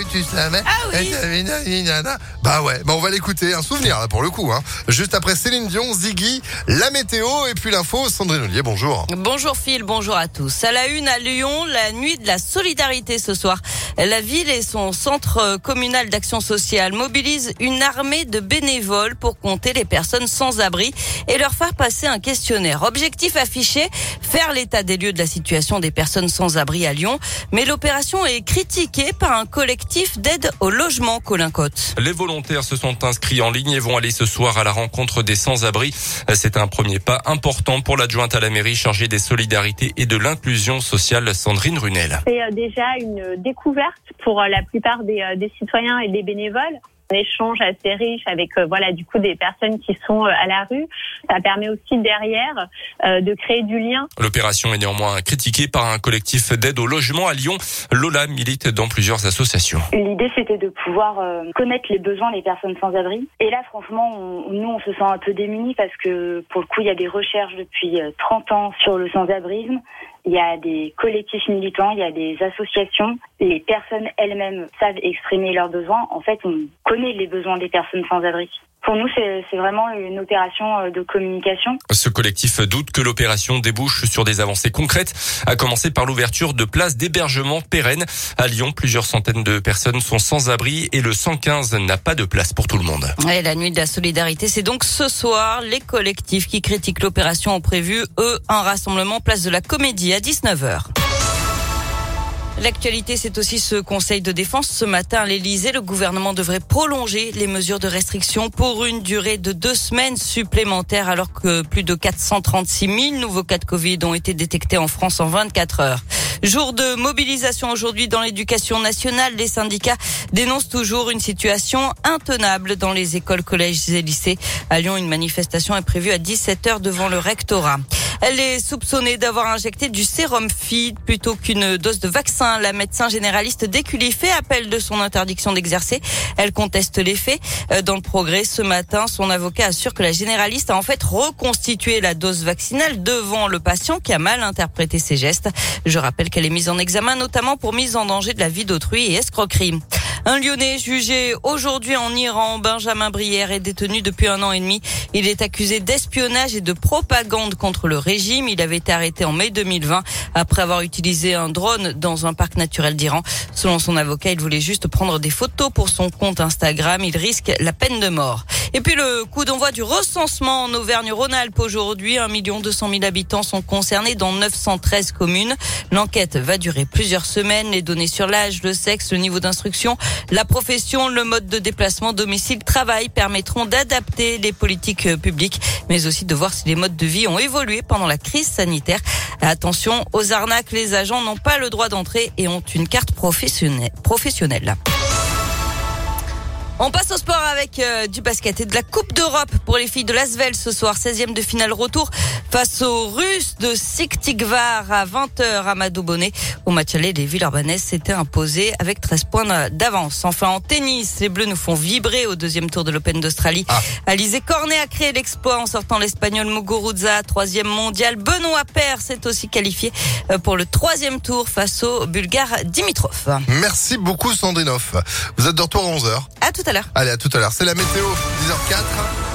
eu, tu savais Ah oui. Bah ouais, bah on va l'écouter, un souvenir là pour le coup. Hein. Juste après Céline Dion, Ziggy, la météo et puis l'info, Sandrine Ollier, bonjour. Bonjour Phil, bonjour à tous. À la une à Lyon, la nuit de la solidarité ce soir. La ville et son centre communal d'action sociale mobilisent une armée de bénévoles pour compter les personnes sans abri et leur faire passer un questionnaire. Objectif affiché, faire l'état des lieux de la situation des personnes sans abri à Lyon. Mais l'opération est critiquée par un collectif d'aide au logement, Colin Cotte. Les volontaires se sont inscrits en ligne et vont aller ce soir à la rencontre des sans-abri. C'est un premier pas important pour l'adjointe à la mairie chargée des solidarités et de l'inclusion sociale, Sandrine Runel. C'est euh, déjà une découverte pour euh, la plupart des, euh, des citoyens et des bénévoles un échange assez riche avec voilà du coup des personnes qui sont à la rue. Ça permet aussi derrière de créer du lien. L'opération est néanmoins critiquée par un collectif d'aide au logement à Lyon. Lola milite dans plusieurs associations. L'idée c'était de pouvoir connaître les besoins des personnes sans abri. Et là franchement, on, nous on se sent un peu démunis parce que pour le coup il y a des recherches depuis 30 ans sur le sans-abrisme. Il y a des collectifs militants, il y a des associations. Les personnes elles-mêmes savent exprimer leurs besoins. En fait, on connaît les besoins des personnes sans abri. Pour nous, c'est vraiment une opération de communication. Ce collectif doute que l'opération débouche sur des avancées concrètes, à commencer par l'ouverture de places d'hébergement pérennes. À Lyon, plusieurs centaines de personnes sont sans abri et le 115 n'a pas de place pour tout le monde. Et la nuit de la solidarité, c'est donc ce soir. Les collectifs qui critiquent l'opération ont prévu, eux, un rassemblement place de la Comédie à 19h. L'actualité, c'est aussi ce conseil de défense. Ce matin, à l'Elysée, le gouvernement devrait prolonger les mesures de restriction pour une durée de deux semaines supplémentaires alors que plus de 436 000 nouveaux cas de Covid ont été détectés en France en 24 heures. Jour de mobilisation aujourd'hui dans l'éducation nationale. Les syndicats dénoncent toujours une situation intenable dans les écoles, collèges et lycées. À Lyon, une manifestation est prévue à 17h devant le rectorat. Elle est soupçonnée d'avoir injecté du sérum feed plutôt qu'une dose de vaccin. La médecin généraliste d'Écully fait appel de son interdiction d'exercer. Elle conteste les faits. Dans le progrès, ce matin, son avocat assure que la généraliste a en fait reconstitué la dose vaccinale devant le patient qui a mal interprété ses gestes. Je rappelle qu'elle est mise en examen notamment pour mise en danger de la vie d'autrui et escroquerie. Un Lyonnais jugé aujourd'hui en Iran, Benjamin Brière, est détenu depuis un an et demi. Il est accusé d'espionnage et de propagande contre le régime. Il avait été arrêté en mai 2020 après avoir utilisé un drone dans un parc naturel d'Iran. Selon son avocat, il voulait juste prendre des photos pour son compte Instagram. Il risque la peine de mort. Et puis le coup d'envoi du recensement en Auvergne-Rhône-Alpes aujourd'hui. 1 200 000 habitants sont concernés dans 913 communes. L'enquête va durer plusieurs semaines. Les données sur l'âge, le sexe, le niveau d'instruction, la profession, le mode de déplacement, domicile, travail permettront d'adapter les politiques publiques, mais aussi de voir si les modes de vie ont évolué pendant la crise sanitaire. Attention aux arnaques, les agents n'ont pas le droit d'entrer et ont une carte professionnelle. On passe au sport avec euh, du basket et de la Coupe d'Europe pour les filles de Lasvel ce soir. 16e de finale retour face aux Russes de Siktigvar à 20h à Madou Bonnet. Au match aller, les Villeurbanaises s'étaient imposées avec 13 points d'avance. Enfin, en tennis, les Bleus nous font vibrer au deuxième tour de l'Open d'Australie. Ah. Alizé Cornet a créé l'exploit en sortant l'Espagnol Muguruza, troisième mondial. Benoît Paire s'est aussi qualifié euh, pour le troisième tour face au Bulgare Dimitrov. Merci beaucoup Sandrinoff. Vous êtes de retour à 11h. À tout à l'heure. Allez, à tout à l'heure. C'est la météo, 10h04.